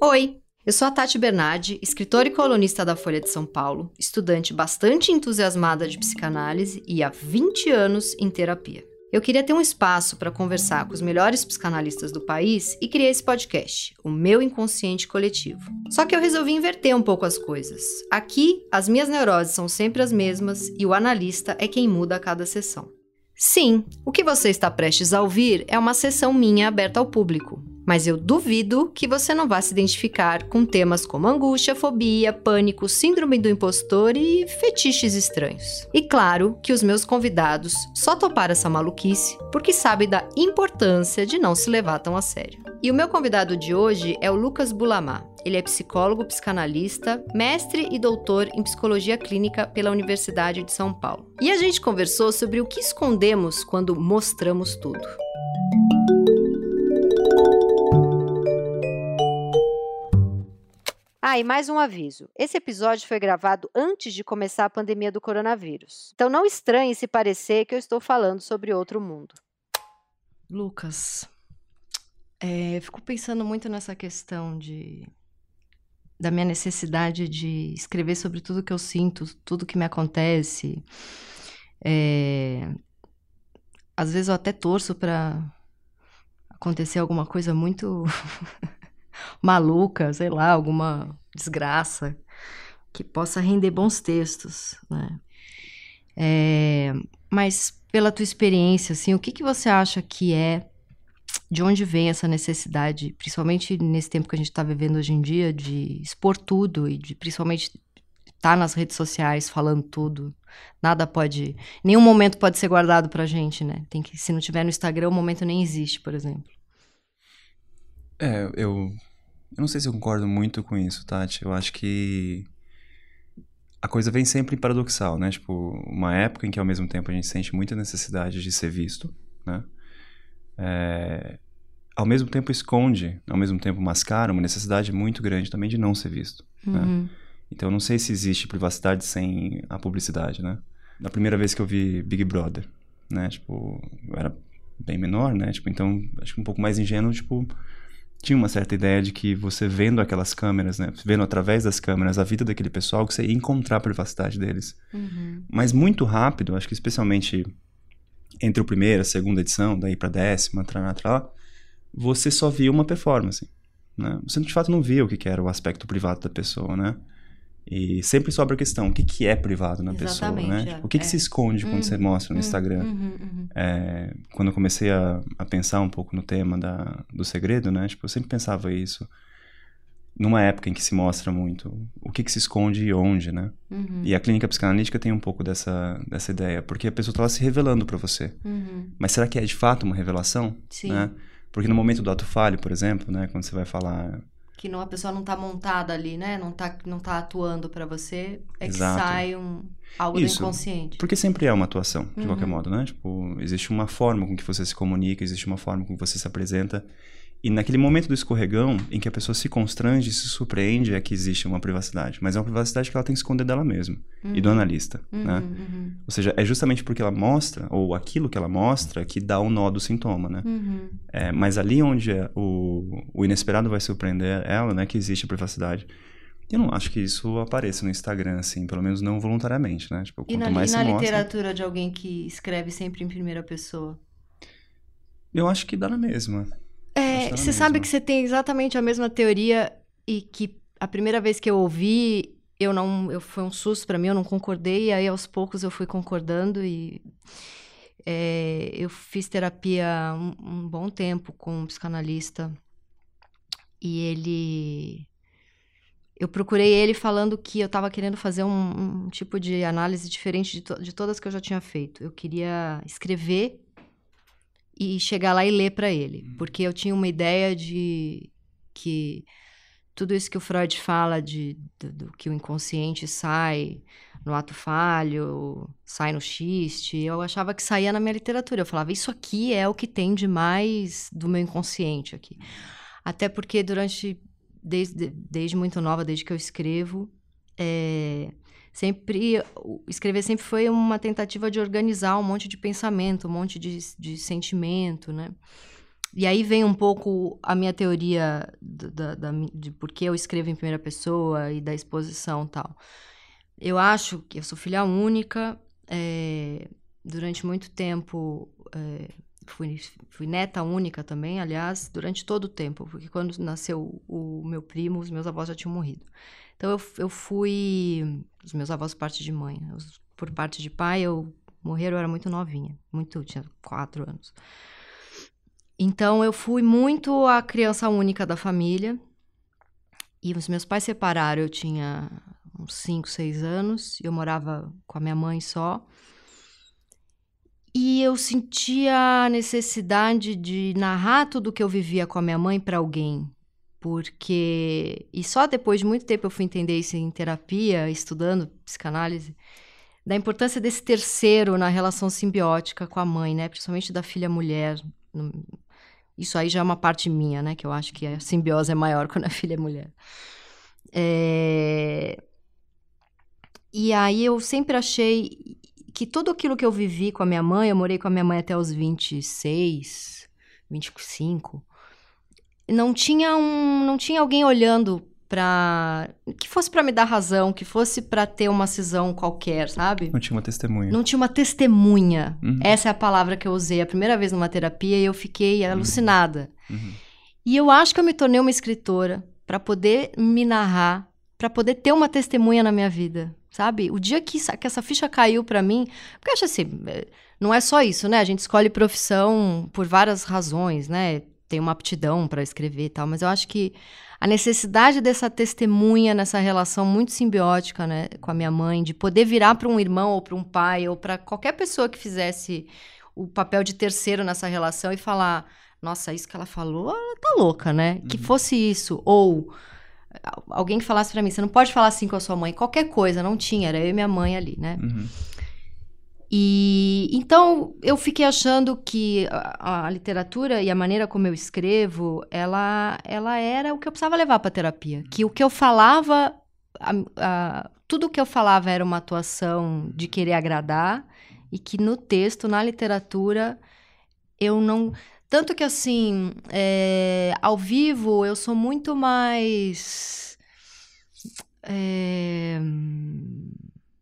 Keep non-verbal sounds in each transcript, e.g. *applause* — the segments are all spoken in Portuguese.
Oi, eu sou a Tati Bernardi, escritora e colunista da Folha de São Paulo, estudante bastante entusiasmada de psicanálise e há 20 anos em terapia. Eu queria ter um espaço para conversar com os melhores psicanalistas do país e criei esse podcast, o meu inconsciente coletivo. Só que eu resolvi inverter um pouco as coisas. Aqui, as minhas neuroses são sempre as mesmas e o analista é quem muda a cada sessão. Sim, o que você está prestes a ouvir é uma sessão minha aberta ao público mas eu duvido que você não vá se identificar com temas como angústia, fobia, pânico, síndrome do impostor e fetiches estranhos. E claro que os meus convidados só toparam essa maluquice porque sabem da importância de não se levar tão a sério. E o meu convidado de hoje é o Lucas Bulamar. Ele é psicólogo, psicanalista, mestre e doutor em psicologia clínica pela Universidade de São Paulo. E a gente conversou sobre o que escondemos quando mostramos tudo. Ah, e mais um aviso. Esse episódio foi gravado antes de começar a pandemia do coronavírus. Então não estranhe se parecer que eu estou falando sobre outro mundo. Lucas, é, fico pensando muito nessa questão de da minha necessidade de escrever sobre tudo que eu sinto, tudo que me acontece. É, às vezes eu até torço para acontecer alguma coisa muito *laughs* maluca, sei lá, alguma desgraça que possa render bons textos, né? É, mas pela tua experiência, assim, o que, que você acha que é, de onde vem essa necessidade, principalmente nesse tempo que a gente está vivendo hoje em dia, de expor tudo e de principalmente estar tá nas redes sociais falando tudo. Nada pode, nenhum momento pode ser guardado pra gente, né? Tem que, se não tiver no Instagram, o momento nem existe, por exemplo. É, eu eu não sei se eu concordo muito com isso, Tati. Eu acho que a coisa vem sempre paradoxal, né? Tipo, uma época em que ao mesmo tempo a gente sente muita necessidade de ser visto, né? É, ao mesmo tempo esconde, ao mesmo tempo mascara uma necessidade muito grande também de não ser visto, né? uhum. né? Então eu não sei se existe privacidade sem a publicidade, né? Na primeira vez que eu vi Big Brother, né? Tipo, eu era bem menor, né? Tipo, então acho que um pouco mais ingênuo, tipo, tinha uma certa ideia de que você vendo aquelas câmeras, né, vendo através das câmeras a vida daquele pessoal, que você ia encontrar a privacidade deles. Uhum. Mas muito rápido, acho que especialmente entre o primeiro, a segunda edição, daí para décima, tralá, tralá, você só via uma performance. Né? Você de fato não via o que era o aspecto privado da pessoa, né? E sempre sobra a questão, o que, que é privado na Exatamente, pessoa, né? É. Tipo, o que, é. que se esconde quando uhum, você mostra no uhum, Instagram? Uhum, uhum. é, quando eu comecei a, a, pensar um pouco no tema da, do segredo, né? Tipo, eu sempre pensava isso numa época em que se mostra muito o que, que se esconde e onde, né? Uhum. E a clínica psicanalítica tem um pouco dessa, dessa ideia, porque a pessoa está se revelando para você. Mas será que é de fato uma revelação? Sim. Né? Porque no momento do ato falho, por exemplo, né? Quando você vai falar que não, a pessoa não está montada ali, né? Não está não tá atuando para você, é Exato. que sai um, algo Isso, do inconsciente. Porque sempre é uma atuação, de uhum. qualquer modo, né? Tipo, existe uma forma com que você se comunica, existe uma forma com que você se apresenta. E naquele momento do escorregão, em que a pessoa se constrange, se surpreende, é que existe uma privacidade. Mas é uma privacidade que ela tem que esconder dela mesma uhum. e do uhum. analista, uhum, né? Uhum. Ou seja, é justamente porque ela mostra, ou aquilo que ela mostra, que dá o um nó do sintoma, né? Uhum. É, mas ali onde é o, o inesperado vai surpreender ela, né? Que existe a privacidade. Eu não acho que isso apareça no Instagram, assim, pelo menos não voluntariamente, né? Tipo, e na, mais e na literatura mostra... de alguém que escreve sempre em primeira pessoa? Eu acho que dá na mesma. Você sabe que você tem exatamente a mesma teoria e que a primeira vez que eu ouvi, eu não, eu foi um susto para mim, eu não concordei, e aí aos poucos eu fui concordando e é, eu fiz terapia um, um, bom tempo com um psicanalista e ele eu procurei ele falando que eu estava querendo fazer um, um, tipo de análise diferente de, to de todas que eu já tinha feito. Eu queria escrever e chegar lá e ler para ele, uhum. porque eu tinha uma ideia de que tudo isso que o Freud fala de do, do, que o inconsciente sai no ato falho, sai no xiste, eu achava que saía na minha literatura. Eu falava, isso aqui é o que tem de mais do meu inconsciente aqui. Até porque durante desde, desde muito nova, desde que eu escrevo, é, sempre escrever sempre foi uma tentativa de organizar um monte de pensamento, um monte de, de sentimento, né? e aí vem um pouco a minha teoria da, da, de por que eu escrevo em primeira pessoa e da exposição tal. Eu acho que eu sou filha única, é, durante muito tempo é, fui, fui, neta única também, aliás, durante todo o tempo, porque quando nasceu o, meu primo, os meus avós já tinham morrido. Então eu, eu fui. Os meus avós parte de mãe. Por parte de pai, eu morreram, eu era muito novinha. Muito, tinha quatro anos. Então eu fui muito a criança única da família. E os meus pais separaram, eu tinha uns 5, 6 anos, e eu morava com a minha mãe só. E eu sentia a necessidade de narrar tudo que eu vivia com a minha mãe para alguém. Porque. E só depois de muito tempo eu fui entender isso em terapia, estudando psicanálise, da importância desse terceiro na relação simbiótica com a mãe, né? Principalmente da filha mulher. Isso aí já é uma parte minha, né? Que eu acho que a simbiose é maior *laughs* quando a filha é mulher. É... E aí eu sempre achei que tudo aquilo que eu vivi com a minha mãe, eu morei com a minha mãe até os 26, 25, não tinha um, não tinha alguém olhando para que fosse para me dar razão, que fosse para ter uma cisão qualquer, sabe? Não tinha uma testemunha. Não tinha uma testemunha. Uhum. Essa é a palavra que eu usei a primeira vez numa terapia e eu fiquei uhum. alucinada. Uhum. E eu acho que eu me tornei uma escritora para poder me narrar, para poder ter uma testemunha na minha vida, sabe? O dia que, que essa ficha caiu para mim, porque acho assim, é, não é só isso, né? A gente escolhe profissão por várias razões, né? Tem uma aptidão para escrever e tal, mas eu acho que a necessidade dessa testemunha nessa relação muito simbiótica né, com a minha mãe, de poder virar para um irmão ou para um pai ou para qualquer pessoa que fizesse o papel de terceiro nessa relação e falar: nossa, isso que ela falou, ela tá louca, né? Uhum. Que fosse isso. Ou alguém que falasse para mim: você não pode falar assim com a sua mãe, qualquer coisa, não tinha, era eu e minha mãe ali, né? Uhum. E então eu fiquei achando que a, a, literatura e a maneira como eu escrevo, ela, ela era o que eu precisava levar para terapia. Que o que eu falava, a, a, tudo o que eu falava era uma atuação de querer agradar e que no texto, na literatura, eu não. Tanto que assim, é, ao vivo eu sou muito mais. É,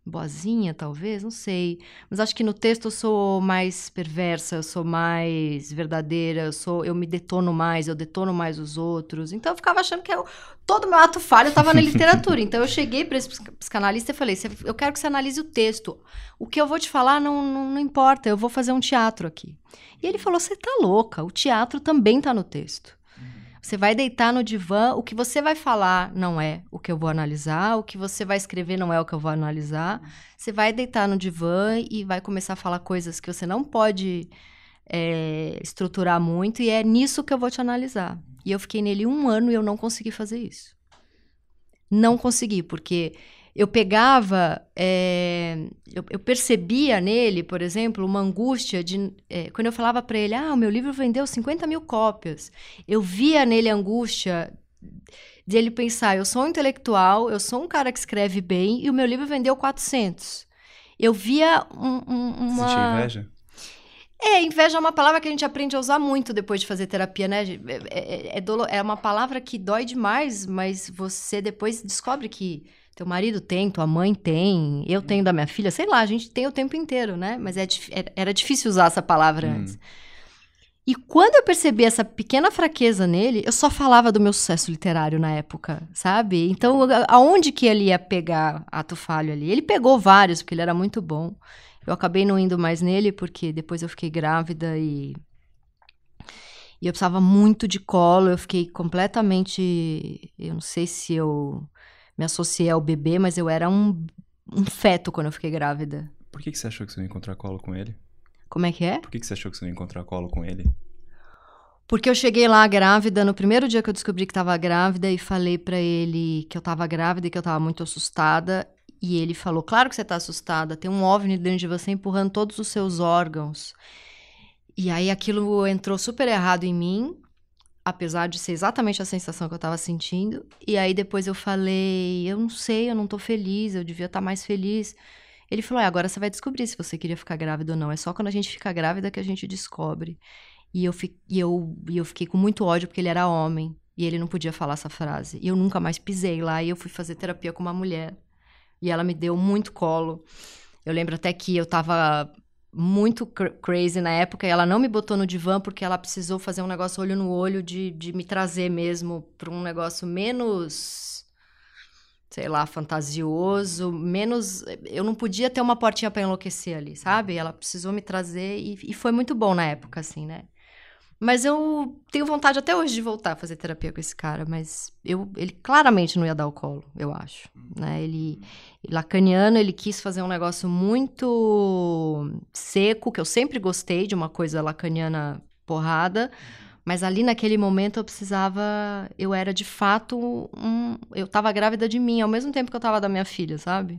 boazinha, talvez, não sei. Mas acho que no texto eu sou mais perversa, eu sou mais verdadeira, eu sou, eu me detono mais, eu detono mais os outros. Então eu ficava achando que eu, todo meu ato falho estava na literatura. então eu cheguei para esse psicanalista e falei: eu quero que você analise o texto. O que eu vou te falar não, não, não importa, eu vou fazer um teatro aqui. E ele falou: você tá louca, o teatro também tá no texto. Você vai deitar no divã, o que você vai falar não é o que eu vou analisar, o que você vai escrever não é o que eu vou analisar. Você vai deitar no divã e vai começar a falar coisas que você não pode é, estruturar muito, e é nisso que eu vou te analisar. E eu fiquei nele um ano e eu não consegui fazer isso. Não consegui, porque eu pegava, é, eu, eu, percebia nele, por exemplo, uma angústia de. É, quando eu falava para ele, ah, o meu livro vendeu 50 mil cópias, eu via nele a angústia de ele pensar: eu sou um intelectual, eu sou um cara que escreve bem e o meu livro vendeu 400. Eu via um, um, uma. Sentia inveja? É, inveja é uma palavra que a gente aprende a usar muito depois de fazer terapia, né? É, é, é, é uma palavra que dói demais, mas você depois descobre que teu marido tem, tua mãe tem, eu tenho da minha filha, sei lá, a gente tem o tempo inteiro, né? Mas é, era difícil usar essa palavra hum. antes. E quando eu percebi essa pequena fraqueza nele, eu só falava do meu sucesso literário na época, sabe? Então, aonde que ele ia pegar ato falho ali? Ele pegou vários, porque ele era muito bom. Eu acabei não indo mais nele, porque depois eu fiquei grávida e. E eu precisava muito de colo, eu fiquei completamente. Eu não sei se eu me associei ao bebê, mas eu era um, um feto quando eu fiquei grávida. Por que, que você achou que você não ia encontrar colo com ele? Como é que é? Por que, que você achou que você não ia encontrar colo com ele? Porque eu cheguei lá grávida, no primeiro dia que eu descobri que estava grávida, e falei para ele que eu estava grávida e que eu estava muito assustada. E ele falou: Claro que você está assustada, tem um OVNI dentro de você empurrando todos os seus órgãos. E aí aquilo entrou super errado em mim apesar de ser exatamente a sensação que eu tava sentindo. E aí depois eu falei, eu não sei, eu não tô feliz, eu devia estar tá mais feliz. Ele falou, é, agora você vai descobrir se você queria ficar grávida ou não. É só quando a gente fica grávida que a gente descobre. E eu, fi, e, eu, e eu fiquei com muito ódio porque ele era homem. E ele não podia falar essa frase. E eu nunca mais pisei lá. E eu fui fazer terapia com uma mulher. E ela me deu muito colo. Eu lembro até que eu tava muito cr crazy na época e ela não me botou no divã porque ela precisou fazer um negócio olho no olho de, de me trazer mesmo para um negócio menos sei lá, fantasioso, menos. Eu não podia ter uma portinha para enlouquecer ali, sabe? Ela precisou me trazer e, e, foi muito bom na época, assim, né? Mas eu tenho vontade até hoje de voltar a fazer terapia com esse cara, mas eu, ele claramente não ia dar o colo, eu acho. Né? Ele, lacaniano, ele quis fazer um negócio muito seco, que eu sempre gostei de uma coisa lacaniana porrada, mas ali naquele momento eu precisava, eu era de fato um, eu tava grávida de mim, ao mesmo tempo que eu tava da minha filha, sabe?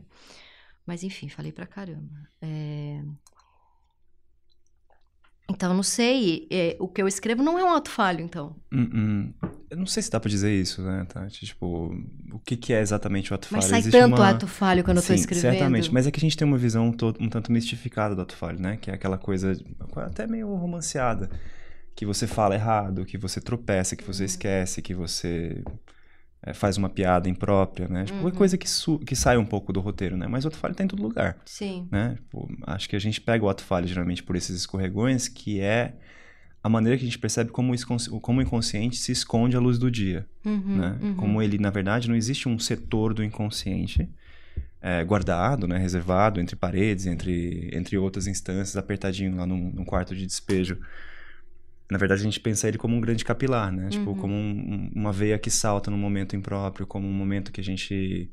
Mas enfim, falei pra caramba. É... Então, não sei. É, o que eu escrevo não é um ato falho, então. Uh -uh. Eu não sei se dá pra dizer isso, né, Tati? Tipo, o que, que é exatamente o ato falho? Mas sai Existe tanto uma... ato falho quando Sim, eu tô escrevendo. certamente. Mas é que a gente tem uma visão um, um tanto mistificada do ato falho, né? Que é aquela coisa até meio romanceada. Que você fala errado, que você tropeça, que você uhum. esquece, que você é, faz uma piada imprópria, né? Tipo, uhum. coisa que, que sai um pouco do roteiro, né? Mas o ato falho tá em todo lugar. Sim. Né? Tipo, acho que a gente pega o ato falho geralmente por esses escorregões, que é a maneira que a gente percebe como, como o inconsciente se esconde à luz do dia, uhum, né? Uhum. Como ele, na verdade, não existe um setor do inconsciente é, guardado, né? Reservado entre paredes, entre, entre outras instâncias, apertadinho lá num, num quarto de despejo na verdade, a gente pensa ele como um grande capilar, né? Tipo, uhum. Tipo, como um, uma veia que salta no momento impróprio, como um momento que a gente...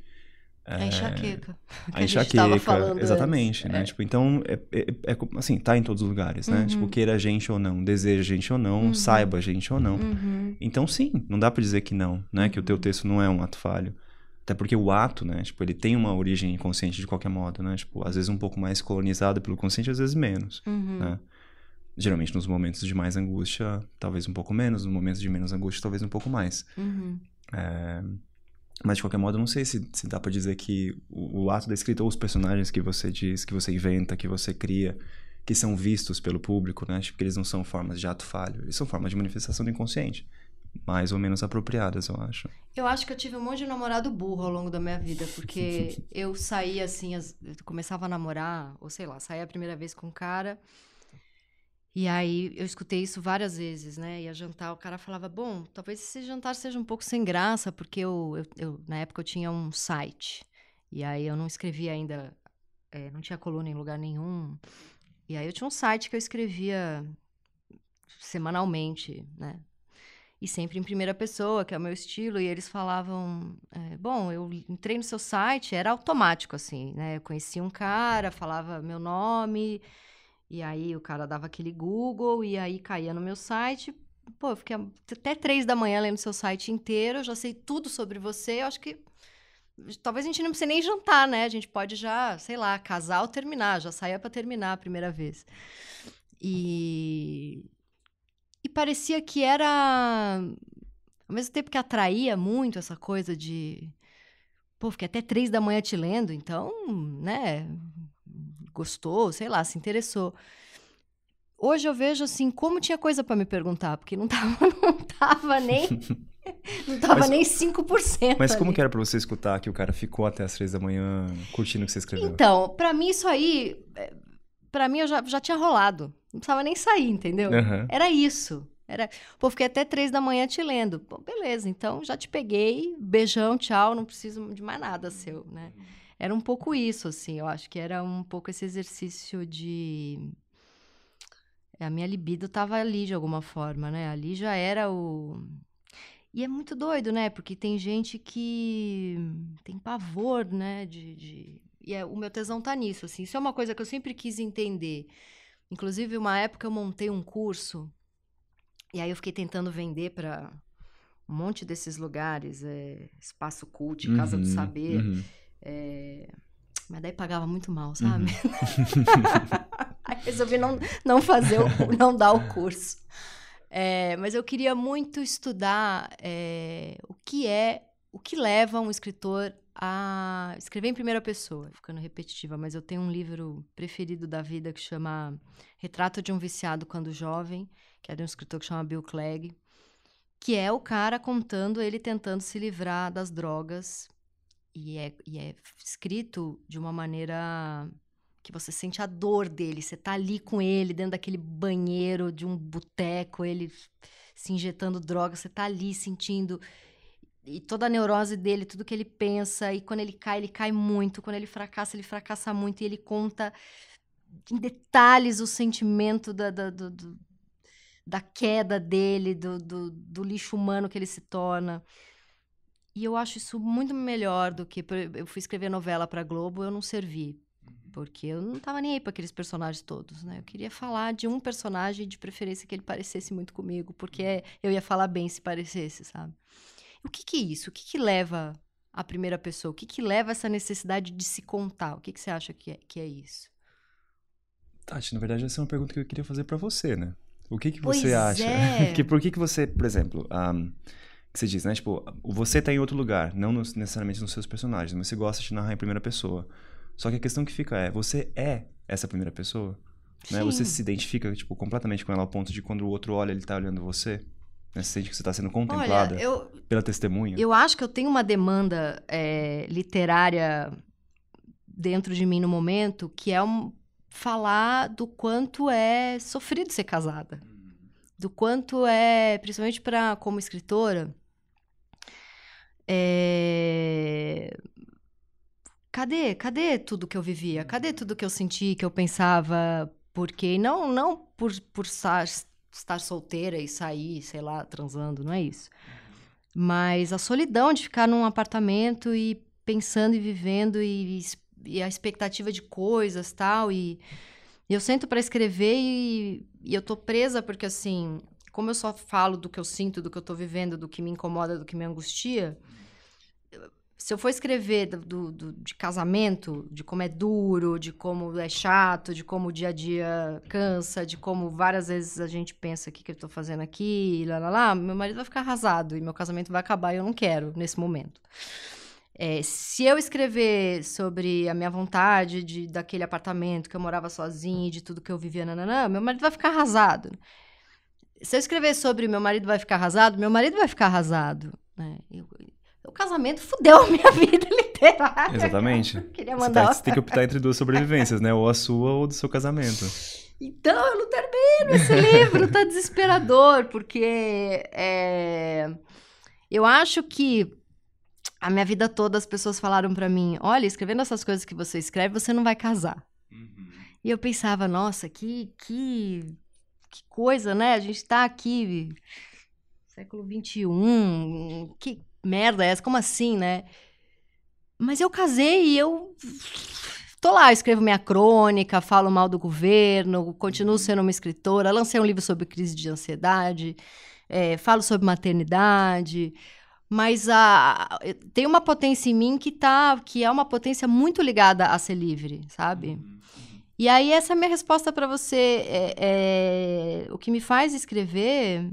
É, a enxaqueca. A, *laughs* a enxaqueca, exatamente, né? É. Tipo, então, é, é, é, assim, tá em todos os lugares, né? Uhum. Tipo, queira a gente ou não, deseja a gente ou não, uhum. saiba a gente ou não. Uhum. Então, sim, não dá para dizer que não, né? Que o teu uhum. texto não é um ato falho. Até porque o ato, né? Tipo, ele tem uma origem inconsciente de qualquer modo, né? Tipo, às vezes um pouco mais colonizado pelo consciente, às vezes menos, uhum. né? Geralmente nos momentos de mais angústia, talvez um pouco menos, nos momentos de menos angústia, talvez um pouco mais. Uhum. É... Mas de qualquer modo, eu não sei se, se dá para dizer que o, o, ato da escrita ou os personagens que você diz, que você inventa, que você cria, que são vistos pelo público, né? Tipo, que eles não são formas de ato falho, eles são formas de manifestação do inconsciente. Mais ou menos apropriadas, eu acho. Eu acho que eu tive um monte de namorado burro ao longo da minha vida, porque *laughs* eu saía assim, as, eu começava a namorar, ou sei lá, saía a primeira vez com um cara. E aí eu escutei isso várias vezes, né? Ia jantar, o cara falava: Bom, talvez esse jantar seja um pouco sem graça, porque eu, eu, eu na época eu tinha um site. E aí eu não escrevia ainda, é, não tinha coluna em lugar nenhum. E aí eu tinha um site que eu escrevia semanalmente, né? E sempre em primeira pessoa, que é o meu estilo, e eles falavam: é, Bom, eu entrei no seu site, era automático, assim, né? Eu conhecia um cara, falava meu nome. E aí o cara dava aquele Google e aí caía no meu site. Pô, eu fiquei até três da manhã lendo seu site inteiro, eu já sei tudo sobre você. Eu acho que talvez a gente não precise nem jantar, né? A gente pode já, sei lá, casar ou terminar, já saia para terminar a primeira vez. E e parecia que era ao mesmo tempo que atraía muito essa coisa de pô, fiquei até três da manhã te lendo, então, né? Gostou, sei lá, se interessou. Hoje eu vejo assim como tinha coisa para me perguntar, porque não *laughs* tava, não tava nem *laughs* não tava mas, nem 5%. Mas como ali. que era para você escutar que o cara ficou até as três da manhã curtindo o que você escreveu? Então, para mim isso aí, é, para mim eu já, já tinha rolado. Não precisava nem sair, entendeu? Uhum. Era isso. Era, pô, fiquei até três da manhã te lendo. Pô, beleza, então já te peguei, beijão, tchau, não preciso de mais nada seu, né? Era um pouco isso, assim, eu acho que era um pouco esse exercício de. A minha libido estava ali de alguma forma, né? Ali já era o. E é muito doido, né? Porque tem gente que tem pavor, né? De, de... E é, o meu tesão tá nisso, assim. Isso é uma coisa que eu sempre quis entender. Inclusive, uma época eu montei um curso e aí eu fiquei tentando vender para um monte desses lugares, é, Espaço Cult, Casa uhum, do Saber. Uhum. É... Mas daí pagava muito mal, sabe? Uhum. *laughs* Aí resolvi não, não fazer, o, *laughs* não dar o curso. É, mas eu queria muito estudar é, o que é, o que leva um escritor a escrever em primeira pessoa, ficando repetitiva, mas eu tenho um livro preferido da vida que chama Retrato de um Viciado Quando Jovem, que é de um escritor que chama Bill Clegg, que é o cara contando ele tentando se livrar das drogas e é, e é escrito de uma maneira que você sente a dor dele, você tá ali com ele dentro daquele banheiro de um boteco, ele se injetando droga, você tá ali sentindo e toda a neurose dele, tudo que ele pensa, e quando ele cai, ele cai muito, quando ele fracassa, ele fracassa muito, e ele conta em detalhes o sentimento da, da, do, do, da queda dele, do, do, do, lixo humano que ele se torna. E eu acho isso muito melhor do que. Eu fui escrever novela para Globo, eu não servi. Porque eu não tava nem aí para aqueles personagens todos, né? Eu queria falar de um personagem, de preferência que ele parecesse muito comigo, porque eu ia falar bem se parecesse, sabe? O que, que é isso? O que, que leva a primeira pessoa? O que, que leva essa necessidade de se contar? O que, que você acha que é, que é isso? Tati, na verdade, essa é uma pergunta que eu queria fazer para você, né? O que, que você acha? É. *laughs* que, por que, que você, por exemplo, um, que você diz, né? Tipo, você tá em outro lugar, não nos, necessariamente nos seus personagens, mas você gosta de narrar em primeira pessoa. Só que a questão que fica é, você é essa primeira pessoa? Né? Você se identifica, tipo, completamente com ela ao ponto de quando o outro olha, ele tá olhando você? Né? Você sente que você está sendo contemplada Olha, eu, pela testemunha? Eu acho que eu tenho uma demanda é, literária dentro de mim no momento que é um, falar do quanto é sofrido ser casada. Do quanto é, principalmente para como escritora, é... cadê, cadê tudo que eu vivia? Cadê tudo que eu senti, que eu pensava? Porque não, não por, por estar solteira e sair, sei lá, transando, não é isso. Mas a solidão de ficar num apartamento e pensando e vivendo e, e a expectativa de coisas tal e, eu sento para escrever e, e eu tô presa porque assim, como eu só falo do que eu sinto, do que eu tô vivendo, do que me incomoda, do que me angustia, se eu for escrever do, do, de casamento, de como é duro, de como é chato, de como o dia a dia cansa, de como várias vezes a gente pensa o que, que eu tô fazendo aqui, lá, lá, lá, meu marido vai ficar arrasado e meu casamento vai acabar e eu não quero nesse momento. É, se eu escrever sobre a minha vontade de daquele apartamento que eu morava sozinha, de tudo que eu vivia, nananã, meu marido vai ficar arrasado. Se eu escrever sobre meu marido vai ficar arrasado, meu marido vai ficar arrasado. Né? Eu, o casamento fudeu a minha *laughs* vida literária. Exatamente. Queria mandar. Você, tá, você tem que optar entre duas sobrevivências, né? Ou a sua ou do seu casamento. Então, eu não termino esse livro, tá desesperador, porque é... eu acho que a minha vida toda as pessoas falaram para mim: olha, escrevendo essas coisas que você escreve, você não vai casar. Uhum. E eu pensava, nossa, que, que, que coisa, né? A gente tá aqui, século XXI, que merda é essa? Como assim, né? Mas eu casei e eu tô lá, escrevo minha crônica, falo mal do governo, continuo sendo uma escritora, lancei um livro sobre crise de ansiedade, é, falo sobre maternidade, mas a, tem uma potência em mim que tá, que é uma potência muito ligada a ser livre, sabe? Uhum. E aí essa é a minha resposta para você. É, é, o que me faz escrever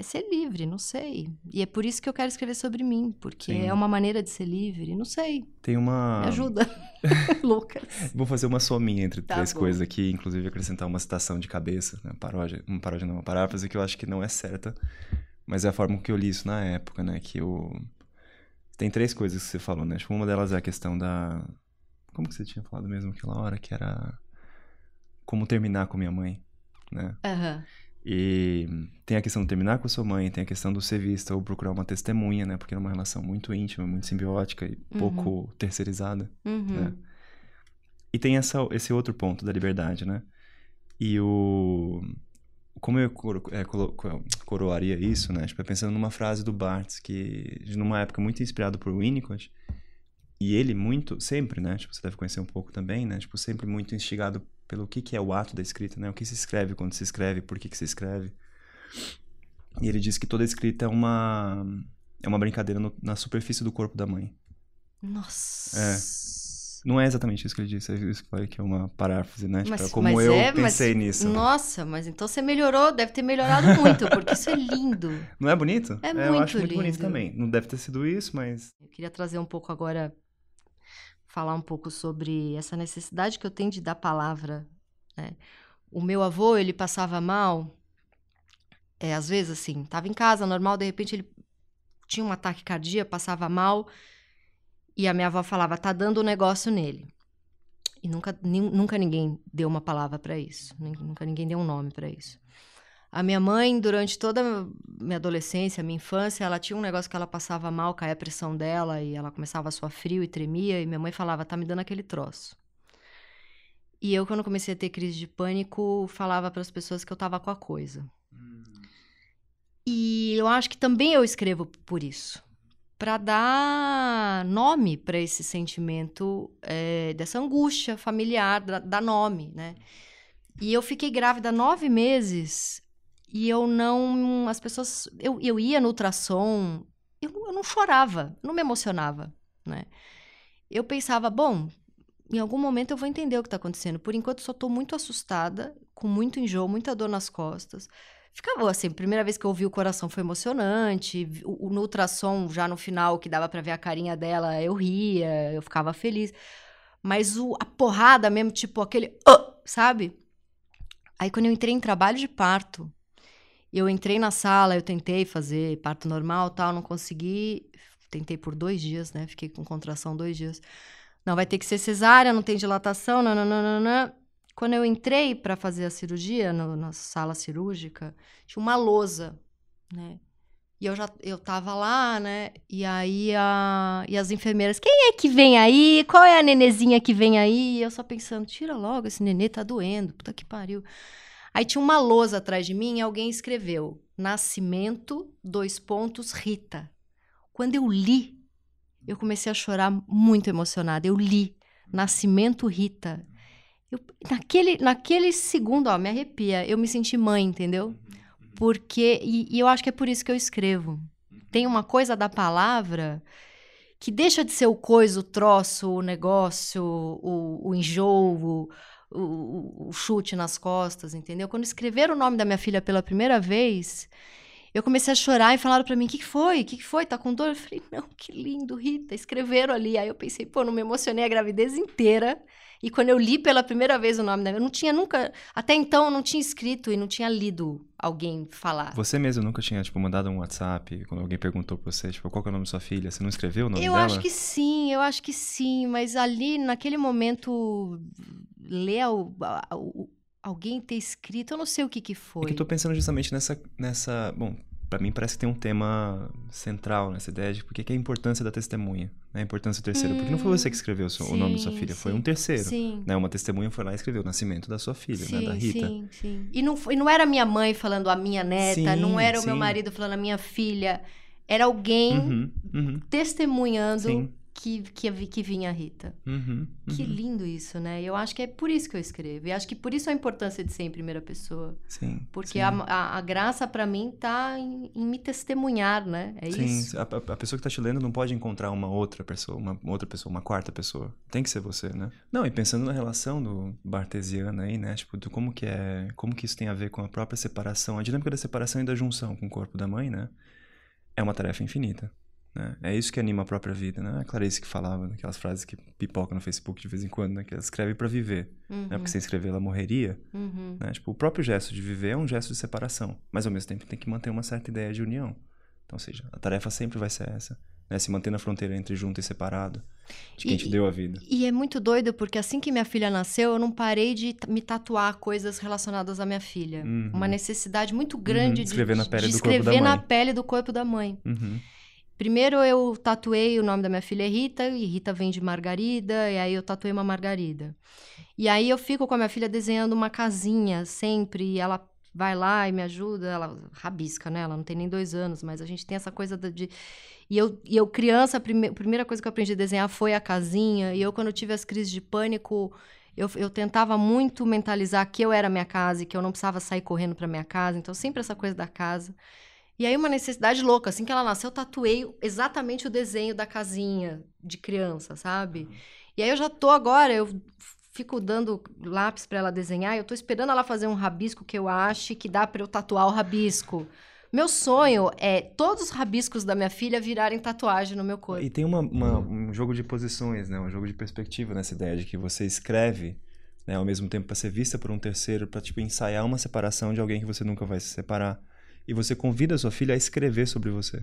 é ser livre, não sei. E é por isso que eu quero escrever sobre mim, porque Sim. é uma maneira de ser livre, não sei. Tem uma. Me ajuda. *laughs* *laughs* Lucas. Vou fazer uma sominha entre tá três bom. coisas aqui, inclusive acrescentar uma citação de cabeça, né? paródia, uma paródia não, uma paráfrase que eu acho que não é certa, mas é a forma que eu li isso na época, né? Que eu. Tem três coisas que você falou, né? Tipo, uma delas é a questão da. Como que você tinha falado mesmo aquela hora? Que era. Como terminar com minha mãe, né? Aham. Uhum. E tem a questão de terminar com a sua mãe, tem a questão do ser vista ou procurar uma testemunha, né? Porque é uma relação muito íntima, muito simbiótica e uhum. pouco terceirizada, uhum. né? E tem essa, esse outro ponto da liberdade, né? E o... Como eu é, coroaria isso, né? Tipo, pensando numa frase do Barthes, que numa época muito inspirado por Winnicott, e ele muito, sempre, né? Tipo, você deve conhecer um pouco também, né? Tipo, sempre muito instigado pelo que, que é o ato da escrita, né? O que se escreve quando se escreve, por que, que se escreve. E ele diz que toda escrita é uma é uma brincadeira no, na superfície do corpo da mãe. Nossa. É. isso. Não é exatamente isso que ele disse, isso foi que é uma paráfrase, né? Tipo, Mas- é como mas eu é, mas- pensei nisso. Nossa, mas então você melhorou, deve ter melhorado muito, porque isso é lindo. Não é bonito? É eu muito acho muito bonito lindo. também. Não deve ter sido isso, mas. Eu queria trazer um pouco agora, falar um pouco sobre essa necessidade que eu tenho de dar palavra. né? O meu avô, ele passava mal, é, às vezes assim, tava em casa, normal, de repente ele tinha um ataque cardíaco, passava mal, e a minha avó falava, tá dando um negócio nele. E nunca, nunca ninguém deu uma palavra para isso, nunca ninguém deu um nome para isso. A minha mãe, durante toda a minha adolescência, minha infância, ela tinha um negócio que ela passava mal, caía a pressão dela e ela começava a suar frio e tremia, e minha mãe falava, tá me dando aquele troço. E eu, quando comecei a ter crise de pânico, falava para as pessoas que eu tava com a coisa. E eu acho que também eu escrevo por isso. Para dar nome para esse sentimento é, dessa angústia familiar, da- dar nome, né? E eu fiquei grávida nove meses e eu não. As pessoas. Eu, eu ia no ultrassom, eu, eu não chorava, não me emocionava, né? Eu pensava, bom, em algum momento eu vou entender o que está acontecendo. Por enquanto, só estou muito assustada, com muito enjoo, muita dor nas costas. Ficava assim, primeira vez que eu ouvi o coração foi emocionante. O, o- no ultrassom, já no final, que dava para ver a carinha dela, eu ria, eu ficava feliz. Mas o, a porrada mesmo, tipo aquele. "Ah", sabe? Aí quando eu entrei em trabalho de parto, eu entrei na sala, eu tentei fazer parto normal tal, não consegui. Tentei por dois dias, né? Fiquei com contração dois dias. Não, vai ter que ser cesárea, não tem dilatação, nananana. Quando eu entrei para fazer a cirurgia no- na sala cirúrgica, tinha uma lousa, né? E eu já eu tava lá, né? E aí a, e as enfermeiras, quem é que vem aí? Qual é a nenezinha que vem aí? E eu só pensando, tira logo, esse nenê tá doendo, puta que pariu. Aí tinha uma lousa atrás de mim e alguém escreveu: Nascimento, dois pontos, Rita. Quando eu li, eu comecei a chorar muito emocionada. Eu li Nascimento Rita. Eu- naquele, naquele segundo, ó, me arrepia. Eu me senti mãe, entendeu? Porque. E, e eu acho que é por isso que eu escrevo. Tem uma coisa da palavra que deixa de ser o coisa, o troço, o negócio, o, o enjoo, o, o- chute nas costas, entendeu? Quando escreveram o nome da minha filha pela primeira vez, eu comecei a chorar e falaram pra mim: o que, que foi? O que, que foi? Tá com dor? Eu falei: não, que lindo, Rita. Escreveram ali. Aí eu pensei: pô, não me emocionei a gravidez inteira. E quando eu li pela primeira vez o nome da eu não tinha nunca. Até então eu não tinha escrito e não tinha lido alguém falar. Você mesmo nunca tinha, tipo, mandado um WhatsApp quando alguém perguntou pra você, tipo, qual que é o nome da sua filha? Você não escreveu o nome Eu dela? acho que sim, eu acho que sim, mas ali, naquele momento, ler o- alguém ter escrito, eu não sei o que que É foi. que eu tô pensando justamente nessa, nessa... Bom, pra mim parece que tem um tema central nessa ideia de por que é a importância da testemunha, né? A importância do terceiro. Porque não foi você que escreveu o, seu- o nome da sua Sim, filha, foi sim. um terceiro. Sim. Né? Uma testemunha foi lá e escreveu o nascimento da sua filha, né? Da Sim, Rita. sim, sim. E não, foi- não era minha mãe falando a minha neta, Sim, não era o meu sim. marido falando a minha filha. Era alguém Uhum, uhum, testemunhando sim. Que, que, que vinha a Rita. Uhum, Que uhum. lindo isso, né? Eu acho que é por isso que eu escrevo. E acho que por isso a importância de ser em primeira pessoa. Sim. Porque sim. a, a, a graça pra mim tá em, em me testemunhar, né? É Sim, isso. a, a- a pessoa que tá te lendo não pode encontrar uma outra pessoa, uma outra pessoa, uma quarta pessoa. Tem que ser você, né? Não, e pensando na relação do Bartesiana aí, né? Tipo, do como que é, como que isso tem a ver com a própria separação, a dinâmica da separação e da junção com o corpo da mãe, né? É uma tarefa infinita. Né? É isso que anima a própria vida, né? A Clarice que falava aquelas frases que pipocam no Facebook de vez em quando, né? Que ela escreve pra viver, Uhum, né? Porque sem escrever ela morreria, uhum. né? Tipo, o próprio gesto de viver é um gesto de separação, mas ao mesmo tempo tem que manter uma certa ideia de união. Então, ou seja, a tarefa sempre vai ser essa, né? Se manter na fronteira entre junto e separado, de quem E- te deu a vida. E é muito doido porque assim que minha filha nasceu, eu não parei de me tatuar coisas relacionadas à minha filha. Uhum. Uma necessidade muito grande de, escrever na pele de do corpo na mãe. pele do corpo da mãe. Uhum. Primeiro eu tatuei o nome da minha filha é Rita, e Rita vem de Margarida, e aí eu tatuei uma Margarida. E aí eu fico com a minha filha desenhando uma casinha sempre, e ela vai lá e me ajuda, ela rabisca, né? Ela não tem nem dois anos, mas a gente tem essa coisa de. E eu, e eu criança, a, prime- a primeira coisa que eu aprendi a desenhar foi a casinha, e eu, quando tive as crises de pânico. Eu, eu tentava muito mentalizar que eu era minha casa e que eu não precisava sair correndo para minha casa. Então, sempre essa coisa da casa. E aí, uma necessidade louca. Assim que ela nasceu, eu tatuei exatamente o desenho da casinha de criança, sabe? E aí eu já tô agora, eu fico dando lápis para ela desenhar, eu tô esperando ela fazer um rabisco que eu ache que dá para eu tatuar o rabisco. Meu sonho é todos os rabiscos da minha filha virarem tatuagem no meu corpo. E tem uma, uma, um jogo de posições, né? Um jogo de perspectiva nessa ideia de que você escreve né, ao mesmo tempo para ser vista por um terceiro, para tipo ensaiar uma separação de alguém que você nunca vai se separar. E você convida a sua filha a escrever sobre você.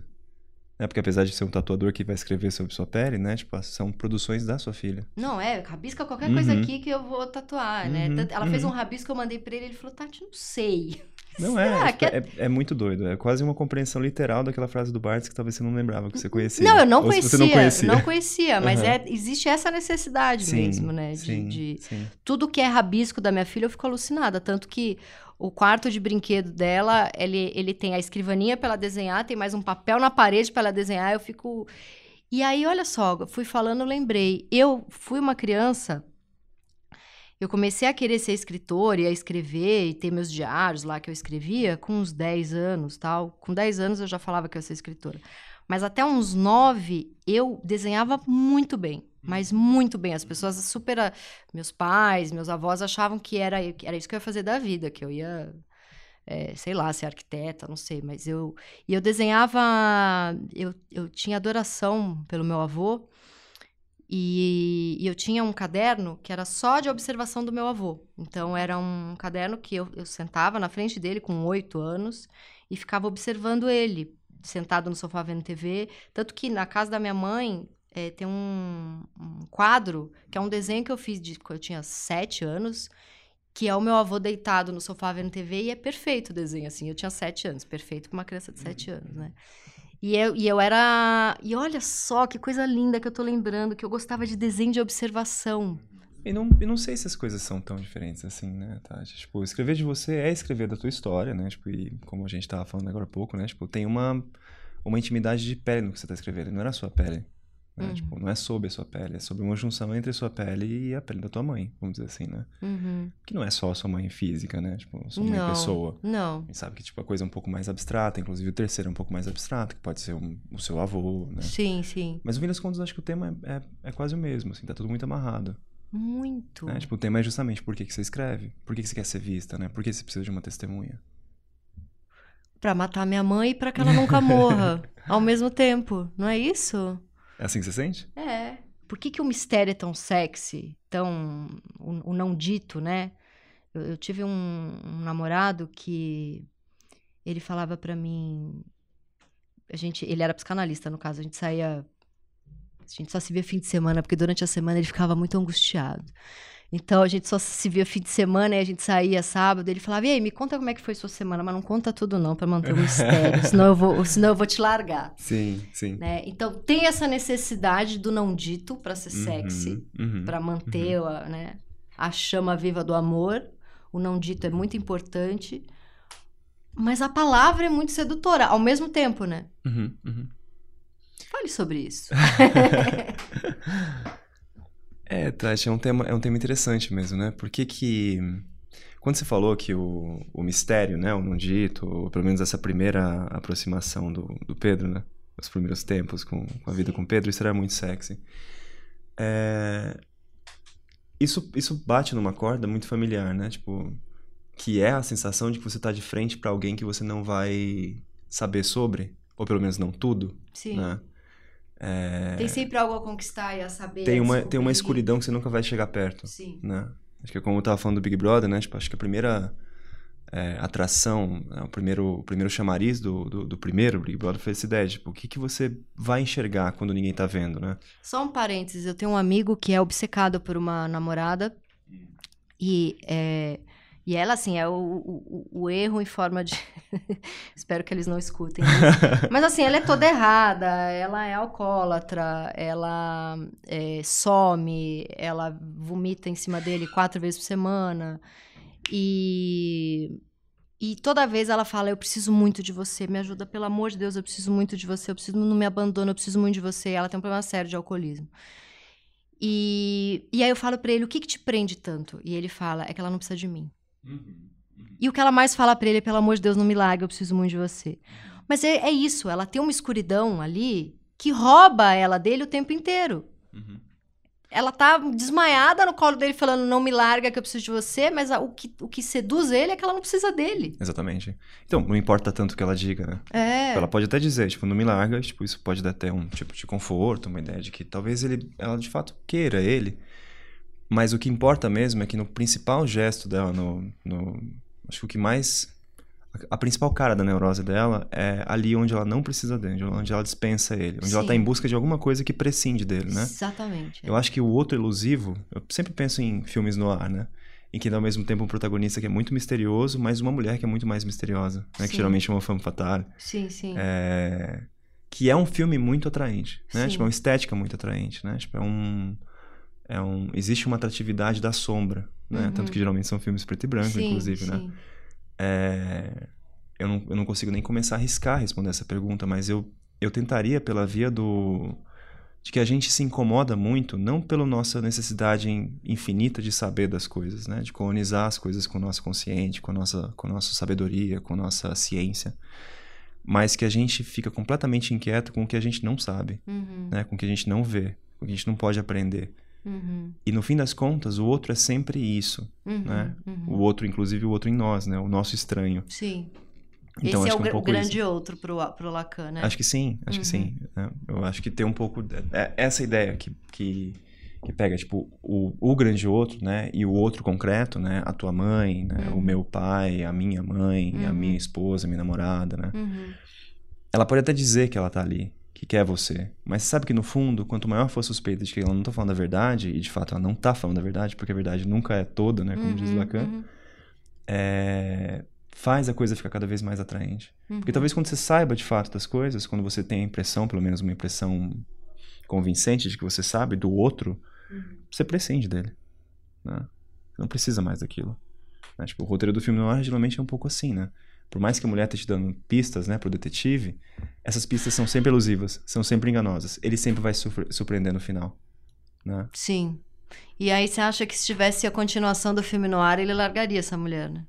Né? Porque apesar de ser um tatuador que vai escrever sobre sua pele, né? Tipo, são produções da sua filha. Não, é, rabisca qualquer coisa Uhum. aqui que eu vou tatuar, né? Uhum, Ela fez uhum. um rabisco, eu mandei pra ele, ele falou, Tati, não sei. Não é, Será tipo, é- é, é muito doido. É quase uma compreensão literal daquela frase do Barthes que talvez você não lembrava que você conhecia. Não, eu não Ou conhecia, você não conhecia. não conhecia, mas Aham. é, existe essa necessidade Sim, mesmo, né? De, sim, de- sim. tudo que é rabisco da minha filha, eu fico alucinada. Tanto que o quarto de brinquedo dela, ele, ele tem a escrivaninha pra ela desenhar, tem mais um papel na parede pra ela desenhar, eu fico. E aí, olha só, fui falando, lembrei. Eu fui uma criança. Eu comecei a querer ser escritora e a escrever e ter meus diários lá que eu escrevia com uns 10 anos, tal. Com 10 anos eu já falava que eu ia ser escritora. Mas até uns 9 eu desenhava muito bem, mas muito bem. As pessoas super meus pais, meus avós achavam que era que era isso que eu ia fazer da vida, que eu ia é, sei lá, ser arquiteta, não sei, mas eu e eu desenhava, eu, eu tinha adoração pelo meu avô e, e eu tinha um caderno que era só de observação do meu avô. Então, era um caderno que eu, eu sentava na frente dele com oito anos e ficava observando ele, sentado no sofá vendo TV. Tanto que na casa da minha mãe eh, tem um, um quadro, que é um desenho que eu fiz de quando eu tinha sete anos, que é o meu avô deitado no sofá vendo TV e é perfeito o desenho, assim. Eu tinha sete anos, perfeito para uma criança de sete anos, né? E eu, e eu era. E olha só que coisa linda que eu tô lembrando, que eu gostava de desenho de observação. E não, e não sei se as coisas são tão diferentes assim, né, Tati? Tipo, escrever de você é escrever da tua história, né? Tipo, e como a gente tava falando agora há pouco, né? Tipo, tem uma, uma intimidade de pele no que você tá escrevendo. Não era a sua pele. Né? Uhum. Tipo, não é sobre a sua pele, é sobre uma junção entre a sua pele e a pele da tua mãe, vamos dizer assim, né? Uhum. Que não é só a sua mãe física, né? Tipo, sua mãe Não, pessoa. não. Sabe que tipo, a coisa é um pouco mais abstrata, inclusive o terceiro é um pouco mais abstrato, que pode ser um- o seu avô, né? Sim, sim. Mas no fim das contas, acho que o tema é, é, é quase o mesmo, assim, tá tudo muito amarrado. Muito. Né? Tipo, o tema é justamente por que, que você escreve, por que, que você quer ser vista, né? Por que você precisa de uma testemunha. Pra matar minha mãe e pra que ela nunca *laughs* morra ao mesmo tempo. Não é isso? É assim que você sente? É. Por que, que o mistério é tão sexy? Tão. O, o não dito, né? Eu, eu tive um, um namorado que. Ele falava pra mim. A gente, ele era psicanalista, no caso. A gente saía. A gente só se via fim de semana, porque durante a semana ele ficava muito angustiado. Então a gente só se via fim de semana e a gente saía sábado. Ele falava: E aí, me conta como é que foi sua semana, mas não conta tudo não, pra manter o mistério. *laughs* senão, eu vou, senão eu vou te largar. Sim, sim. né? Então tem essa necessidade do não dito pra ser sexy, Uhum, uhum. pra manter a, né, a chama viva do amor. O não dito é muito importante. Mas a palavra é muito sedutora, ao mesmo tempo, né? Uhum, uhum. Fale sobre isso. *laughs* *laughs* É, Tati, é um tema, é um tema interessante mesmo, né? Por que que... Quando você falou que o, o mistério, né, o não dito, ou pelo menos essa primeira aproximação do, do Pedro, né? Os primeiros tempos com, com a vida Sim. com Pedro, isso era muito sexy. É, Isso, isso bate numa corda muito familiar, né? Tipo, que é a sensação de que você tá de frente pra alguém que você não vai saber sobre, ou pelo menos não tudo, Sim. né? É, Tem sempre algo a conquistar e a saber. tem uma, tem uma escuridão que você nunca vai chegar perto, Sim. né? Acho que é como eu tava falando do Big Brother, né? Tipo, acho que a primeira é, atração, né? o, primeiro, o primeiro chamariz do, do, do primeiro Big Brother foi essa ideia, tipo, o que, que você vai enxergar quando ninguém tá vendo, né? Só um parênteses, eu tenho um amigo que é obcecado por uma namorada e, é, e ela, assim, é o, o, o erro em forma de... *laughs* Espero que eles não escutem isso. *laughs* Mas, assim, ela é toda errada, ela é alcoólatra, ela é, some, ela vomita em cima dele quatro vezes por semana e... E toda vez ela fala, eu preciso muito de você, me ajuda, pelo amor de Deus, eu preciso muito de você, eu preciso, não me abandona, eu preciso muito de você. Ela tem um problema sério de alcoolismo. E, e aí eu falo pra ele, o que que te prende tanto? E ele fala, é que ela não precisa de mim. E o que ela mais fala pra ele é, pelo amor de Deus, não me larga, eu preciso muito de você. Mas é, é isso, ela tem uma escuridão ali que rouba ela dele o tempo inteiro. Uhum. Ela tá desmaiada no colo dele, falando: não me larga que eu preciso de você, mas a- o que, o que seduz ele é que ela não precisa dele. Exatamente. Então, não importa tanto o que ela diga, né? É. Ela pode até dizer, tipo, não me larga, tipo, isso pode dar até um tipo de conforto, uma ideia de que talvez ele, ela de fato queira ele. Mas o que importa mesmo é que no principal gesto dela, no, no acho que o que mais a, principal cara da neurose dela é ali onde ela não precisa dele, onde ela dispensa ele, onde ela Sim. tá em busca de alguma coisa que prescinde dele, né? Exatamente. Eu acho que o outro elusivo, eu sempre penso em filmes no ar, né? Em que dá ao mesmo tempo um protagonista que é muito misterioso, mas uma mulher que é muito mais misteriosa, né? Que Sim. geralmente é uma femme fatale. Sim, sim. É, Que é um filme muito atraente, né? Sim. Tipo, é uma estética muito atraente, né? Tipo, é um... É um... Existe uma atratividade da sombra, né? Uhum. Tanto que geralmente são filmes preto e branco, sim, inclusive, né? sim. É, Eu, não, eu não consigo nem começar a arriscar responder essa pergunta, mas eu, eu tentaria pela via do... De que a gente se incomoda muito, não pela nossa necessidade in- infinita de saber das coisas, né? De colonizar as coisas com o nosso consciente, com a nossa, com a nossa sabedoria, com a nossa ciência. Mas que a gente fica completamente inquieto com o que a gente não sabe, Uhum, né? Com o que a gente não vê, com o que a gente não pode aprender. Uhum, E no fim das contas, o outro é sempre isso, uhum, né? uhum. O outro, inclusive o outro em nós, né? O nosso estranho. Sim. Então Esse é acho o que é um pouco grande isso. outro pro, pro Lacan, né? Acho que sim, acho Uhum. que sim. né? Eu acho que tem um pouco de- é- essa ideia que, que, que pega, tipo, o, o grande outro, né? E o outro concreto, né? A tua mãe, né? Uhum. O meu pai, a minha mãe, a Uhum. minha esposa, a minha namorada, né? Uhum, Ela pode até dizer que ela tá ali, que quer você. Mas sabe que no fundo, quanto maior for a suspeita de que ela não tá falando a verdade, e de fato ela não tá falando a verdade, porque a verdade nunca é toda, né? Como diz uhum, Lacan, uhum, é, faz a coisa ficar cada vez mais atraente. uhum. Porque talvez quando você saiba de fato das coisas, quando você tem a impressão, pelo menos uma impressão convincente de que você sabe do outro, Uhum. você prescinde dele. Né? Você não precisa mais daquilo. Né? Tipo, o roteiro do filme noir geralmente é um pouco assim, né? Por mais que a mulher esteja te dando pistas, né, pro detetive, essas pistas são sempre elusivas, são sempre enganosas. Ele sempre vai surpre- surpreender no final. Né? Sim. E aí você acha que se tivesse a continuação do filme no ar, ele largaria essa mulher, né?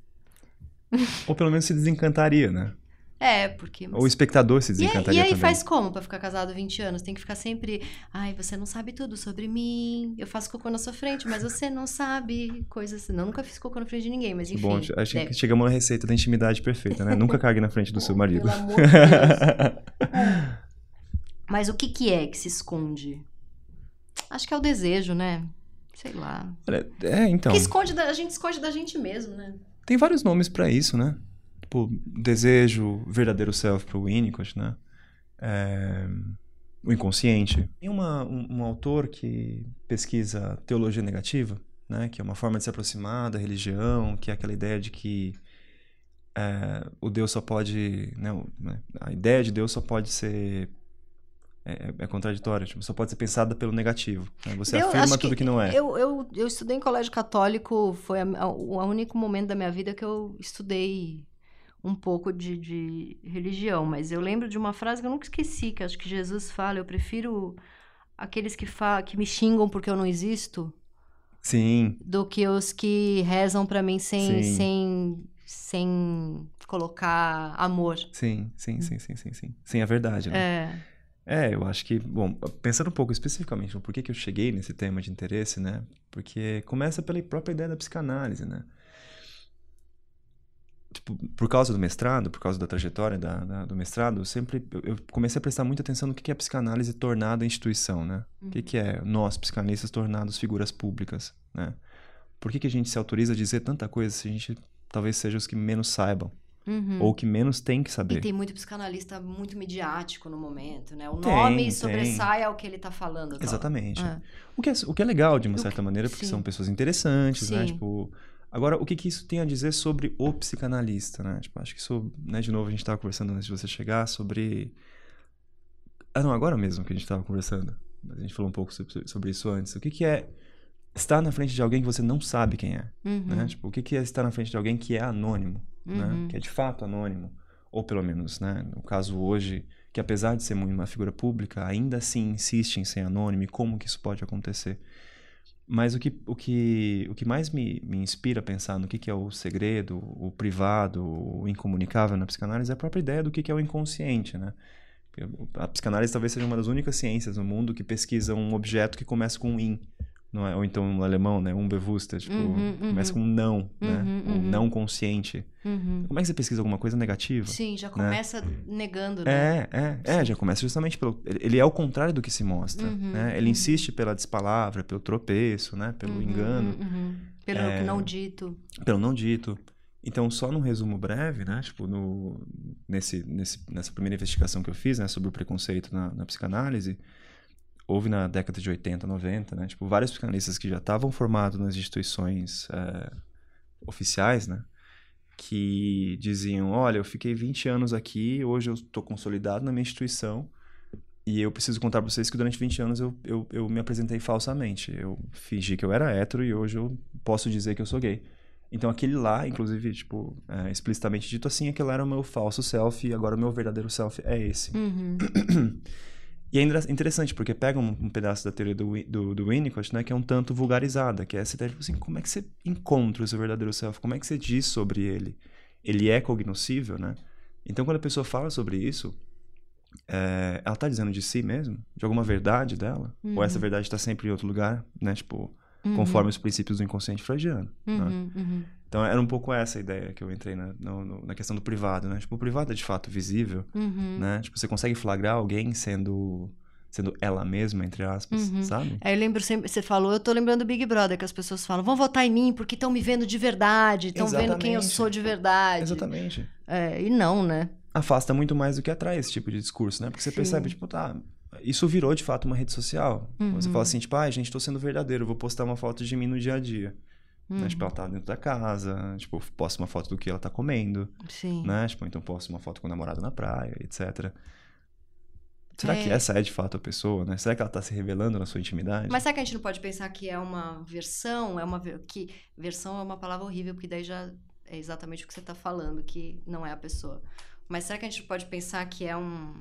Ou pelo menos se desencantaria, né? É, porque... Ou o espectador se E aí, desencantaria e aí faz como pra ficar casado 20 anos? Tem que ficar sempre. Ai, você não sabe tudo sobre mim. Eu faço cocô na sua frente, mas você não sabe coisas assim. Não, nunca fiz cocô na frente de ninguém, mas enfim. Bom, acho deve- que chegamos na receita da intimidade perfeita, né? Nunca cague na frente do seu *laughs* marido. Pelo amor de Deus. *laughs* Mas o que, que é que se esconde? Acho que é o desejo, né? Sei lá. É, então. Que esconde da, a gente esconde da gente mesmo, né? Tem vários nomes pra isso, né? Tipo, desejo, verdadeiro self pro Winnicott, né? É, o inconsciente. Tem uma, um, um autor que pesquisa teologia negativa, né? Que é uma forma de se aproximar da religião, que é aquela ideia de que é, o Deus só pode... Né, o- né, a ideia de Deus só pode ser... É, é contraditória, tipo, só pode ser pensada pelo negativo. né? Você Eu afirma tudo que, não é. Eu, eu, eu estudei em colégio católico, foi a- a- o único momento da minha vida que eu estudei um pouco de, de religião, mas eu lembro de uma frase que eu nunca esqueci, que acho que Jesus fala, eu prefiro aqueles que, que me xingam porque eu não existo, Sim, do que os que rezam pra mim sem, Sim. sem, sem colocar amor. sim, sim, sim, sim, sim, sim. Sim, é verdade, né? É. É, eu acho que, bom, pensando um pouco especificamente no porquê que eu cheguei nesse tema de interesse, né? Porque começa pela própria ideia da psicanálise, né? Tipo, por causa do mestrado, por causa da trajetória da, da- do mestrado, eu sempre eu, comecei a prestar muita atenção no que é a psicanálise tornada instituição, né? O que, que é nós, psicanalistas, tornados figuras públicas, né? Por que, que a gente se autoriza a dizer tanta coisa se a gente talvez seja os que menos saibam, Uhum. ou que menos tem que E saber? tem muito psicanalista muito midiático no momento, né? O Tem, nome tem. sobressai ao que ele tá falando. Exatamente. É. O que, é, o que é legal, de uma certa que- maneira, porque sim. são pessoas interessantes, né? Sim. Tipo, agora, o que, que isso tem a dizer sobre o psicanalista, né? Tipo, acho que isso, né, de novo, a gente estava conversando antes de você chegar sobre... Ah, não, agora mesmo que a gente estava conversando. Mas a gente falou um pouco sobre, isso antes. O que, que é estar na frente de alguém que você não sabe quem é, Uhum. né? Tipo, o que, que é estar na frente de alguém que é anônimo, né? Uhum. Que é de fato anônimo. Ou pelo menos, né? No caso hoje, que apesar de ser uma figura pública, ainda assim insiste em ser anônimo e como que isso pode acontecer. Mas o que, o que, o que mais me, me inspira a pensar no que, que é o segredo, o privado, o incomunicável na psicanálise é a própria ideia do que, que é o inconsciente, né? A psicanálise talvez seja uma das únicas ciências no mundo que pesquisa um objeto que começa com um in, não é? Ou então no alemão, né? Unbewusste, tipo, Uhum, uhum. começa com um não, né? Uhum, O uhum. não consciente. Uhum. Como é que você pesquisa alguma coisa negativa? Sim, já começa negando, né? É, é, é, já começa justamente pelo. Ele é o contrário do que se mostra. Uhum, né? Ele insiste pela despalavra, pelo tropeço, né? Pelo engano. Pelo É. não dito. pelo não dito. Então, só num resumo breve, né? Tipo, no, nesse, nesse, nessa primeira investigação que eu fiz, né? Sobre o preconceito na, na psicanálise, houve na década de 80, 90, né? Tipo, vários psicanalistas que já estavam formados nas instituições é, oficiais, né? Que diziam, olha, eu fiquei 20 anos aqui, hoje eu estou consolidado na minha instituição e eu preciso contar para vocês que durante 20 anos eu, eu, eu me apresentei falsamente. Eu fingi que eu era hétero e hoje eu posso dizer que eu sou gay. Então aquele lá, inclusive, tipo, é, explicitamente dito assim, aquele era o meu falso self e agora o meu verdadeiro self é esse. Uhum. *clears throat* E é interessante, porque pega um, um pedaço da teoria do, do, do Winnicott, né, que é um tanto vulgarizada, que é essa ideia, tipo assim, como é que você encontra o seu verdadeiro self? Como é que você diz sobre ele? Ele é cognoscível, né? Então, quando a pessoa fala sobre isso, é, ela tá dizendo de si mesmo? De alguma verdade dela? Ou essa verdade está sempre em outro lugar, né? Tipo, conforme os princípios do inconsciente freudiano, né? Uhum, uhum. Então, era um pouco essa a ideia que eu entrei na, no- na questão do privado, né? Tipo, o privado é de fato visível, Uhum. né? Tipo, você consegue flagrar alguém sendo sendo ela mesma, entre aspas, Uhum. sabe? Aí eu lembro sempre, você falou, eu tô lembrando do Big Brother, que as pessoas falam, vão votar em mim porque estão me vendo de verdade, estão vendo quem eu sou de verdade. Exatamente. É, e não, né? Afasta muito mais do que atrai esse tipo de discurso, né? Porque você Sim. percebe, tipo, tá, isso virou de fato uma rede social. Você Uhum. fala assim, tipo, ai, gente, tô sendo verdadeiro, vou postar uma foto de mim no dia a dia. Uhum. Né? Tipo, ela tá dentro da casa, tipo, posto uma foto do que ela tá comendo, Sim. né? Tipo, então posto uma foto com o namorado na praia, etc. Será que É. essa é de fato a pessoa, né? Será que ela tá se revelando na sua intimidade? Mas será que a gente não pode pensar que é uma versão? É uma que versão é uma palavra horrível, porque daí já é exatamente o que você está falando, que não é a pessoa. Mas será que a gente pode pensar que é um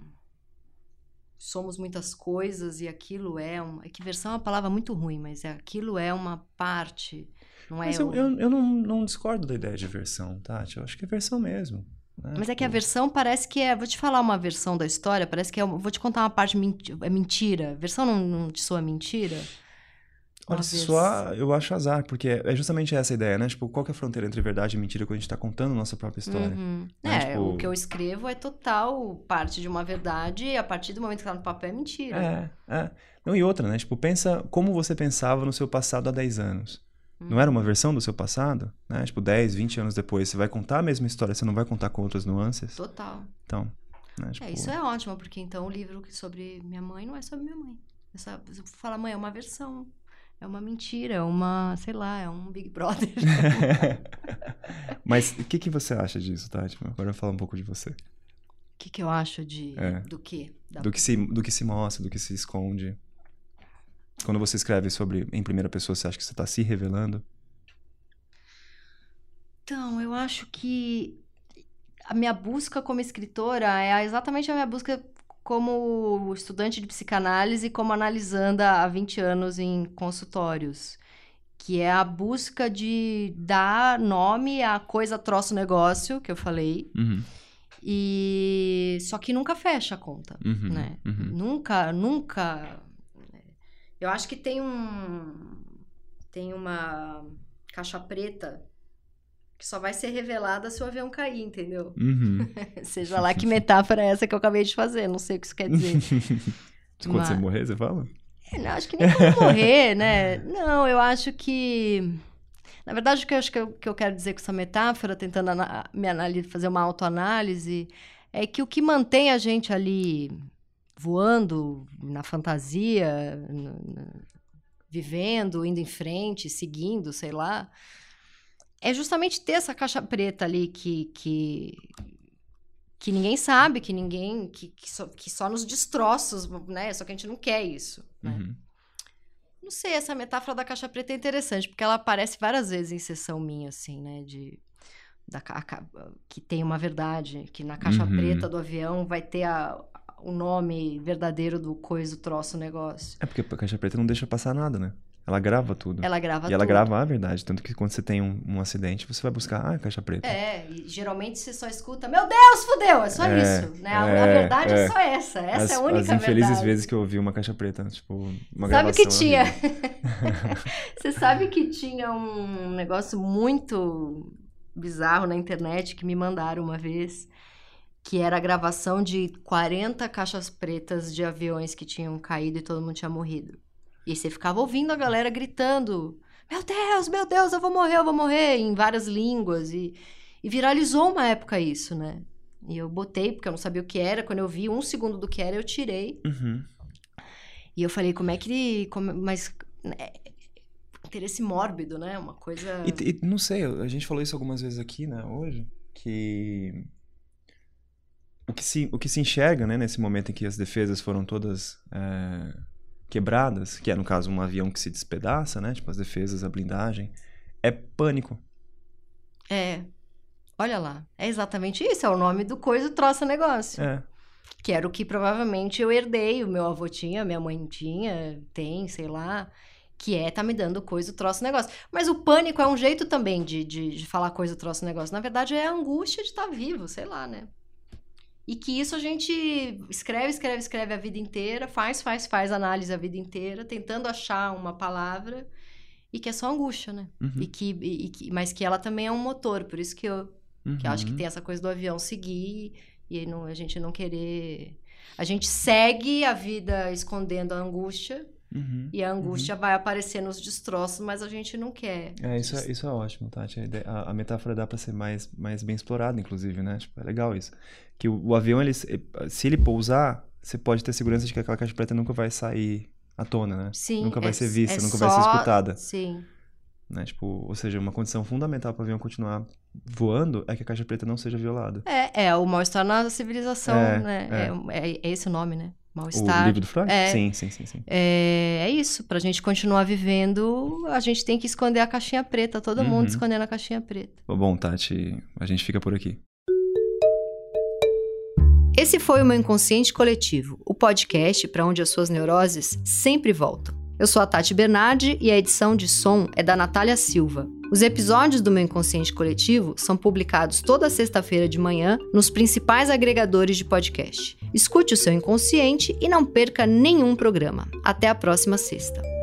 somos muitas coisas e aquilo é um, é que versão é uma palavra muito ruim, mas é aquilo é uma parte, não é Mas eu, o- eu, eu não, não discordo da ideia de versão, Tati. Eu acho que é versão mesmo. né? Mas é que a Tipo, versão parece que é. Vou te falar uma versão da história, parece que é. Vou te contar uma parte. É mentira. Versão não, não te soa mentira? Olha, se soar, eu acho azar, porque é justamente essa a ideia, né? Tipo, qual que é a fronteira entre verdade e mentira quando a gente tá contando a nossa própria história? Uhum. né? É, Tipo- o que eu escrevo é total parte de uma verdade e a partir do momento que tá no papel é mentira. É, é. Não, e outra, né? Tipo, pensa como você pensava no seu passado há 10 anos. Uhum. Não era uma versão do seu passado? Né? Tipo, 10, 20 anos depois, você vai contar a mesma história, você não vai contar com outras nuances? Total. Então, né? Tipo, É, isso é ótimo, porque então o livro sobre minha mãe não é sobre minha mãe. É só, você fala, mãe, é uma versão. É uma mentira, é uma, sei lá, é um Big Brother. *laughs* Mas o que, que você acha disso, Tati? Agora eu vou falar um pouco de você. O que, que eu acho de. É. Do quê? Da- Do que, se, do que se mostra, do que se esconde. Quando você escreve sobre em primeira pessoa, você acha que você tá se revelando? Então, eu acho que a minha busca como escritora é exatamente a minha busca como estudante de psicanálise, como analisanda há 20 anos em consultórios, que é a busca de dar nome à coisa troço negócio que eu falei, Uhum. e só que nunca fecha a conta, Uhum. né? Uhum. Nunca, nunca. Eu acho que tem um. Tem uma caixa preta que só vai ser revelada se o avião cair, entendeu? Uhum. *laughs* Seja lá que metáfora é essa que eu acabei de fazer, não sei o que isso quer dizer. *laughs* Quando você Mas- morrer, você fala? É, não, acho que nem quando morrer, né? Não, eu acho que. Na verdade, o que eu acho que eu, que eu quero dizer com essa metáfora, tentando ana- me fazer uma autoanálise, é que o que mantém a gente ali voando na fantasia, vivendo, indo em frente, seguindo, sei lá, é justamente ter essa caixa preta ali que, que, que ninguém sabe, que ninguém. Que, que, só, que só nos destroços, né? Só que a gente não quer isso. né? Uhum. Não sei, essa metáfora da caixa preta é interessante, porque ela aparece várias vezes em sessão minha, assim, né? De, da, a que tem uma verdade, que na caixa Uhum. preta do avião vai ter a, o nome verdadeiro do coisa, do troço, o negócio. É porque a caixa preta não deixa passar nada, né? Ela grava tudo. Ela grava e ela tudo. grava a verdade. Tanto que quando você tem um, um acidente, você vai buscar, ah, caixa preta. É, e geralmente você só escuta, meu Deus, fudeu, é só É, isso, né? A, a é, verdade é. é. só essa, essa as, é a única as infelizes verdade. vezes que eu ouvi uma caixa preta, tipo, uma Sabe que tinha? *laughs* Você sabe que tinha um negócio muito bizarro na internet que me mandaram uma vez, que era a gravação de 40 caixas pretas de aviões que tinham caído e todo mundo tinha morrido. E você ficava ouvindo a galera gritando: Meu Deus, meu Deus, eu vou morrer, eu vou morrer, em várias línguas. E, e viralizou uma época isso, né? E eu botei, porque eu não sabia o que era. Quando eu vi um segundo do que era, eu tirei. Uhum. E eu falei, como é que. Como, mas. é, interesse mórbido, né? Uma coisa. E, e não sei, a gente falou isso algumas vezes aqui, né, hoje, que o que se, o que se enxerga, né, nesse momento em que as defesas foram todas é, quebradas, que é, no caso, um avião que se despedaça, né, tipo, as defesas, a blindagem, é pânico. É. Olha lá. É exatamente isso. É o nome do coisa, troça negócio. É. Que era o que provavelmente eu herdei. O meu avô tinha, minha mãe tinha, tem, sei lá. Que é, tá me dando coisa, troço negócio. Mas o pânico é um jeito também de, de, de falar coisa, troço negócio. Na verdade, é a angústia de estar vivo, sei lá, né? E que isso a gente escreve, escreve, escreve a vida inteira, faz, faz, faz análise a vida inteira, tentando achar uma palavra e que é só angústia, né? Uhum. E que, e que- mas que ela também é um motor, por isso que eu, que eu acho que Uhum. tem essa coisa do avião seguir e não, a gente não querer. A gente segue a vida escondendo a angústia Uhum. e a angústia vai aparecer nos destroços, mas a gente não quer. É, isso é, isso é ótimo, Tati. A, ideia- a- a metáfora dá pra ser mais, mais bem explorada, inclusive, né? Tipo, é legal isso. Que o, o avião, ele, se se ele pousar, você pode ter segurança de que aquela caixa preta nunca vai sair à tona, né? Sim, Nunca vai é- ser vista, é nunca vai ser só- escutada. Sim. Né? Tipo, ou seja, uma condição fundamental para o avião continuar voando é que a caixa preta não seja violada. É, é o mal-estar na civilização, É, né? é. É, é esse o nome, né? O Mal-estar. livro do Freud? É. Sim, sim, sim, sim. É, é isso. Pra gente continuar vivendo, a gente tem que esconder a caixinha preta. Todo Uhum. mundo escondendo a caixinha preta. Bom, Tati, a gente fica por aqui. Esse foi o meu Inconsciente Coletivo, o podcast para onde as suas neuroses sempre voltam. Eu sou a Tati Bernardi e a edição de som é da Natália Silva. Os episódios do meu Inconsciente Coletivo são publicados toda sexta-feira de manhã nos principais agregadores de podcast. Escute o seu inconsciente e não perca nenhum programa. Até a próxima sexta.